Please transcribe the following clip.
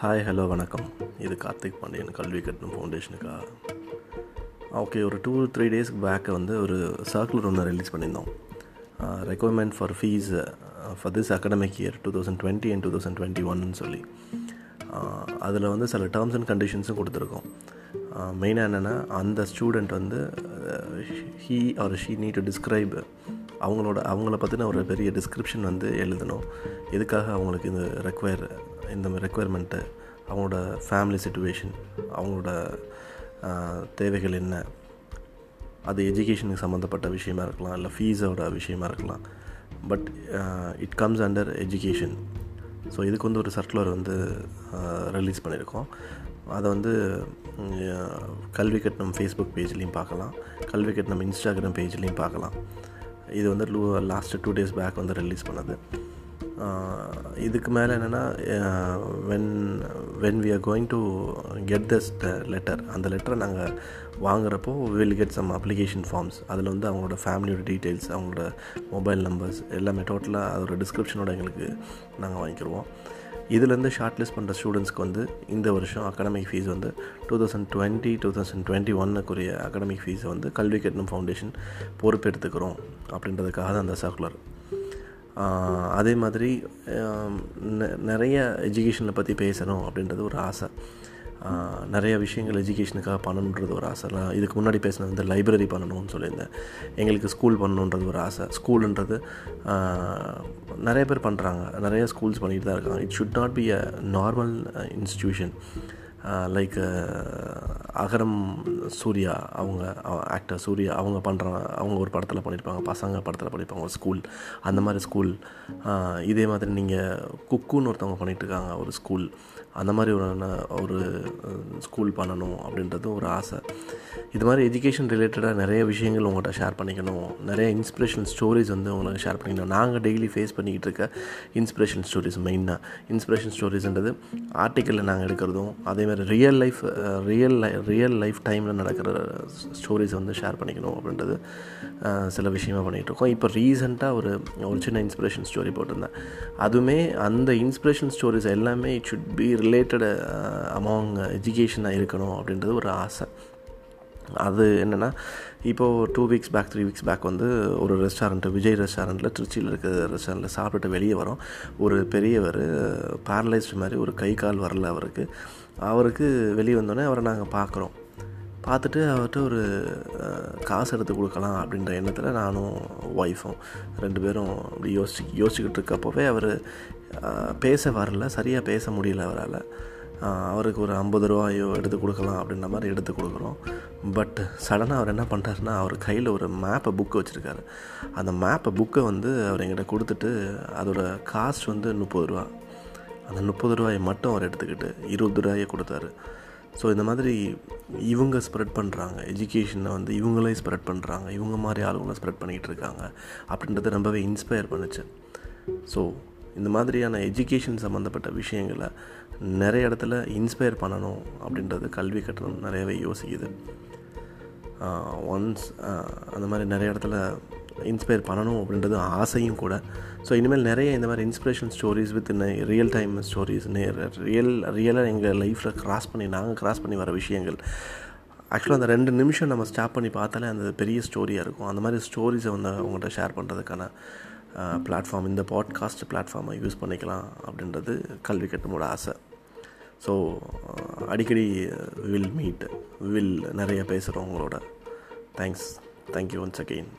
Hi hello வணக்கம். இது கார்த்திக் பாண்டியன் கல்வி கட்டணம் ஃபவுண்டேஷனுக்காக ஓகே ஒரு டூ த்ரீ டேஸ்க்கு பேக்கை வந்து ஒரு சர்க்குலர் ஒன்று ரிலீஸ் பண்ணியிருந்தோம். Requirement for fee for this academic year two thousand twenty and two thousand twenty ஒன்னு சொல்லி. அதில் வந்து சில டேர்ம்ஸ் அண்ட் கண்டிஷன்ஸும் கொடுத்துருக்கோம். மெயினாக என்னென்னா அந்த ஸ்டூடெண்ட் வந்து he or she need to describe அவங்களோட அவங்கள பற்றின ஒரு பெரிய டிஸ்கிரிப்ஷன் வந்து எழுதணும். எதுக்காக அவங்களுக்கு இந்த ரெக்வயர் இந்த ரெக்குவயர்மெண்ட்டு அவங்களோட ஃபேமிலி சுச்சுவேஷன் அவங்களோட தேவைகள் என்ன? அது எஜுகேஷனுக்கு சம்மந்தப்பட்ட விஷயமா இருக்கலாம் இல்லை ஃபீஸோட விஷயமா இருக்கலாம். But it comes under education so இதுக்கு வந்து ஒரு சர்க்குலர் வந்து ரிலீஸ் பண்ணியிருக்கோம் அதை வந்து கல்வி கட்டணம் ஃபேஸ்புக் பேஜ்லேயும் பார்க்கலாம். கல்வி கட்டணம் இன்ஸ்டாகிராம் பேஜ்லேயும் பார்க்கலாம். இது வந்து லூ லாஸ்ட்டு டூ டேஸ் பேக் வந்து ரிலீஸ் பண்ணது. இதுக்கு மேலே என்னென்னா when when we are going to get this letter அந்த லெட்டரை நாங்கள் வாங்குறப்போ will get some application forms அதில் வந்து அவங்களோட ஃபேமிலியோட டீட்டெயில்ஸ் அவங்களோட மொபைல் நம்பர்ஸ் எல்லாமே டோட்டலாக அதோட டிஸ்கிரிப்ஷனோட எங்களுக்கு நாங்கள் வாங்கிக்கிடுவோம் இதுலேருந்து ஷார்ட் லிஸ்ட் பண்ணுற ஸ்டூடெண்ட்ஸ்க்கு வந்து இந்த வருஷம் அகாடமிக் ஃபீஸ் வந்து two thousand twenty two thousand twenty ஒன்னுக்குரிய academic ஃபீஸை வந்து கல்வி கட்டணம் ஃபவுண்டேஷன் பொறுப்பெடுத்துக்கிறோம் அப்படின்றதுக்காக தான் அந்த சர்க்குலர் அதே மாதிரி நிறைய எஜுகேஷனை பற்றி பேசணும் அப்படின்றது ஒரு ஆசை. நிறைய விஷயங்கள் எஜுகேஷனுக்காக பண்ணணுன்றது ஒரு ஆசை. இதுக்கு முன்னாடி பேசினது வந்து லைப்ரரி பண்ணணும்னு சொல்லியிருந்தேன். எங்களுக்கு ஸ்கூல் பண்ணணுன்றது ஒரு ஆசை. ஸ்கூலுன்றது நிறைய பேர் பண்ணுறாங்க நிறைய ஸ்கூல்ஸ் பண்ணிகிட்டு தான் இருக்காங்க. It should not be a normal institution like Agaram Suriya அவங்க ஆக்டர் சூர்யா அவங்க பண்ணுற அவங்க ஒரு படத்தில் பண்ணியிருப்பாங்க பசங்க படத்தில் பண்ணியிருப்பாங்க ஒரு ஸ்கூல் அந்த மாதிரி ஸ்கூல் இதே மாதிரி நீங்கள் குக்குன்னு ஒருத்தவங்க பண்ணிகிட்ருக்காங்க ஒரு ஸ்கூல் அந்த மாதிரி ஒரு ஒரு ஸ்கூல் பண்ணணும் அப்படின்றது ஒரு ஆசை. இது மாதிரி எஜுகேஷன் ரிலேட்டடாக நிறைய விஷயங்கள் உங்கள்கிட்ட ஷேர் பண்ணிக்கணும். நிறைய இன்ஸ்பிரேஷன் ஸ்டோரிஸ் வந்து உங்களுக்கு ஷேர் பண்ணிக்கணும். நாங்கள் டெய்லி ஃபேஸ் பண்ணிக்கிட்டு இருக்க இன்ஸ்பிரேஷன் ஸ்டோரிஸ் மெயினாக இன்ஸ்பிரேஷன் ஸ்டோரிஸ்ன்றது ஆர்டிக்கலில் நாங்கள் எடுக்கிறதும் அதேமாதிரி real life real life real life டைமில் நடக்கிற ஸ்டோரிஸை வந்து ஷேர் பண்ணிக்கணும் அப்படின்றது சில விஷயமாக பண்ணிகிட்ருக்கோம் இப்போ ரீசெண்டாக ஒரு ஒரு சின்ன இன்ஸ்பிரேஷன் ஸ்டோரி போட்டிருந்தேன். அதுவுமே அந்த இன்ஸ்பிரேஷன் ஸ்டோரிஸ் எல்லாமே it should be related among எஜுகேஷனாக இருக்கணும் அப்படின்றது ஒரு ஆசை. அது என்னென்னா இப்போது two weeks back three weeks back வந்து ஒரு ரெஸ்டாரண்ட்டு விஜய் ரெஸ்டாரண்ட்டில் திருச்சியில் இருக்கிற ரெஸ்டாரண்ட்டில் சாப்பிட்டுட்டு வெளியே வரோம். ஒரு பெரியவர் பேரலைஸ்டு மாதிரி ஒரு கை கால் வரல அவருக்கு. அவருக்கு வெளியே வந்தோடனே அவரை நாங்கள் பார்க்குறோம். பார்த்துட்டு அவர்கிட்ட ஒரு காசு எடுத்து கொடுக்கலாம் அப்படின்ற எண்ணத்தில் நானும் ஒய்ஃபும் ரெண்டு பேரும் அப்படி யோசிச்சு யோசிச்சுக்கிட்டு இருக்கப்போவே அவர் பேச வரல சரியாக பேச முடியல அவரால். அவருக்கு ஒரு ஐம்பது ரூபாயோ எடுத்து கொடுக்கலாம் அப்படின்ற மாதிரி எடுத்து கொடுக்குறோம். பட் சடனாக அவர் என்ன பண்ணுறாருன்னா அவர் கையில் ஒரு மேப்பை புக்கு வச்சுருக்காரு. அந்த மேப்பை புக்கை வந்து அவர் எங்கிட்ட கொடுத்துட்டு அதோட காஸ்ட் வந்து முப்பது ரூபா. அந்த முப்பது ரூபாயை மட்டும் அவர் எடுத்துக்கிட்டு இருபது ரூபாயை கொடுத்தாரு. ஸோ இந்த மாதிரி இவங்க ஸ்ப்ரெட் பண்ணுறாங்க எஜுகேஷனை வந்து இவங்களே ஸ்ப்ரெட் பண்ணுறாங்க இவங்க மாதிரி ஆளுங்களை ஸ்ப்ரெட் பண்ணிக்கிட்டு இருக்காங்க. அப்படின்றது ரொம்பவே இன்ஸ்பயர் பண்ணுச்சு. ஸோ இந்த மாதிரியான எஜுகேஷன் சம்மந்தப்பட்ட விஷயங்களை நிறைய இடத்துல இன்ஸ்பயர் பண்ணணும் அப்படின்றது கல்வி கட்டணம் நிறையவே யோசிக்குது. ஒன்ஸ் அந்த மாதிரி நிறைய இடத்துல இன்ஸ்பயர் பண்ணணும் அப்படின்றது ஆசையும் கூட. ஸோ இனிமேல் நிறைய இந்த மாதிரி inspiration stories with real time stories real ரியலாக எங்கள் லைஃப்பில் க்ராஸ் பண்ணி நாங்கள் க்ராஸ் பண்ணி வர விஷயங்கள். ஆக்சுவலாக அந்த ரெண்டு நிமிஷம் நம்ம ஸ்டாப் பண்ணி பார்த்தாலே அந்த பெரிய ஸ்டோரியாக இருக்கும். அந்த மாதிரி ஸ்டோரிஸை வந்து உங்கள்கிட்ட ஷேர் பண்ணுறதுக்கான பிளாட்ஃபார்ம் இந்த பாட்காஸ்ட் பிளாட்ஃபார்மை யூஸ் பண்ணிக்கலாம் அப்படின்றது கல்வி கட்டமோட ஆசை. ஸோ அடிக்கடி வில் மீட் வில் நிறைய பேசுகிறோம் உங்களோட. Thanks thank you once again